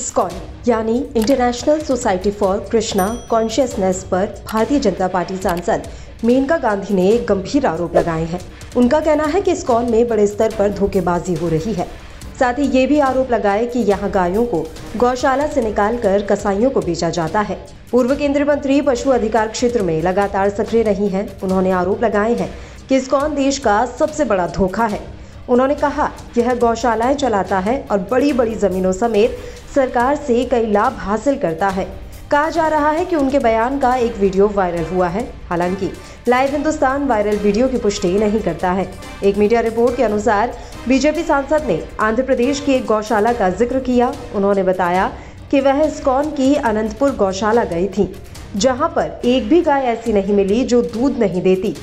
स्कॉन यानी International Society for Krishna Consciousness पर Bharatiya Janata party सांसद मेनका गांधी ने एक गंभीर आरोप लगाए हैं। उनका कहना है कि स्कॉन में बड़े स्तर पर धोखेबाजी हो रही है। साथ ही ये भी आरोप लगाए कि यहाँ गायों को गौशाला से निकालकर कसाईयों को बेचा जाता है। पूर्व केंद्रीय मंत्री पशु अधिकार क्षेत्र में लगातार सक्रिय रही हैं। उन्होंने आरोप लगाए हैं कि इस्कॉन देश का सबसे बड़ा धोखा है। उन्होंने कहा, यह गौशालाएँ चलाता है और बड़ी बड़ी जमीनों समेत सरकार से कई लाभ हासिल करता है। कहा जा रहा है कि उनके बयान का एक वीडियो वायरल हुआ है। हालाँकि, लाइव हिंदुस्तान वायरल वीडियो की पुष्टि नहीं करता है। एक मीडिया रिपोर्ट के अनुसार, बीजेपी सांसद ने आंध्र प्रदेश की एक गौशाला का ज़िक्र किया। उन्होंने बताया कि वह स्कॉन की अनंतपुर गौशाला गई थी, जहाँ पर एक भी गाय ऐसी नहीं मिली जो दूध नहीं देती।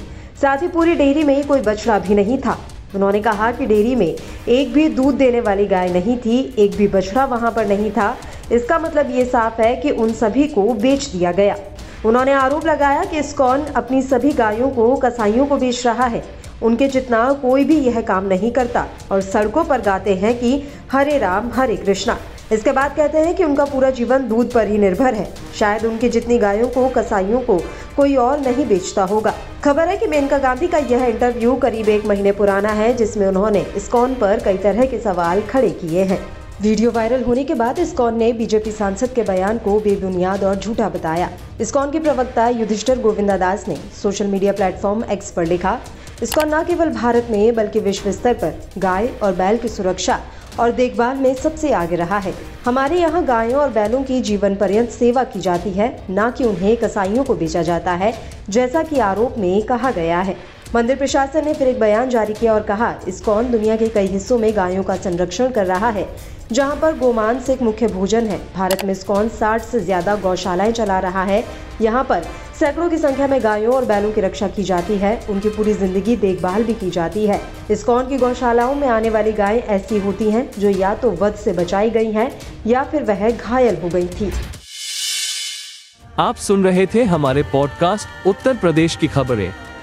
साथ ही पूरी डेयरी में कोई बछड़ा भी नहीं था। उन्होंने कहा कि डेयरी में एक भी दूध देने वाली गाय नहीं थी, एक भी बछड़ा वहाँ पर नहीं था। इसका मतलब ये साफ़ है कि उन सभी को बेच दिया गया। उन्होंने आरोप लगाया कि स्कॉन अपनी सभी गायों को कसाईयों को बेच रहा है। उनके जितना कोई भी यह काम नहीं करता और सड़कों पर गाते हैं कि हरे राम, हरे कृष्णा। इसके बाद कहते हैं कि उनका पूरा जीवन दूध पर ही निर्भर है। शायद उनकी जितनी गायों को कसाईयों को कोई और नहीं बेचता होगा। खबर है कि मेनका गांधी का यह इंटरव्यू करीब एक महीने पुराना है, जिसमें उन्होंने इस्कॉन पर कई तरह के सवाल खड़े किए हैं। वीडियो वायरल होने के बाद इस्कॉन ने बीजेपी सांसद के बयान को बेबुनियाद और झूठा बताया। इस्कॉन के प्रवक्ता युधिष्ठर गोविंदा दास ने सोशल मीडिया प्लेटफॉर्म एक्स पर लिखा, इस्कॉन न केवल भारत में, बल्कि विश्व स्तर पर गाय और बैल की सुरक्षा और देखभाल में सबसे आगे रहा है। हमारे यहाँ गायों और बैलों की जीवन पर्यंत सेवा की जाती है, न कि उन्हें कसाईयों को बेचा जाता है, जैसा कि आरोप में कहा गया है। मंदिर प्रशासन ने फिर एक बयान जारी किया और कहा इस कौन दुनिया के कई हिस्सों में गायों का संरक्षण कर रहा है। जहाँ पर गोमांस एक मुख्य भोजन है। भारत में स्कॉन 60 से ज़्यादा गौशालाएँ चला रहा है। यहाँ पर सैकड़ों की संख्या में गायों और बैलों की रक्षा की जाती है। उनकी पूरी ज़िंदगी देखभाल भी की जाती है। इस्कॉन की गौशालाओं में आने वाली गायें ऐसी होती हैं, जो या तो वध से बचाई गई हैं, या फिर वह घायल हो गई थी। आप सुन रहे थे हमारे पॉडकास्ट उत्तर प्रदेश की खबरें।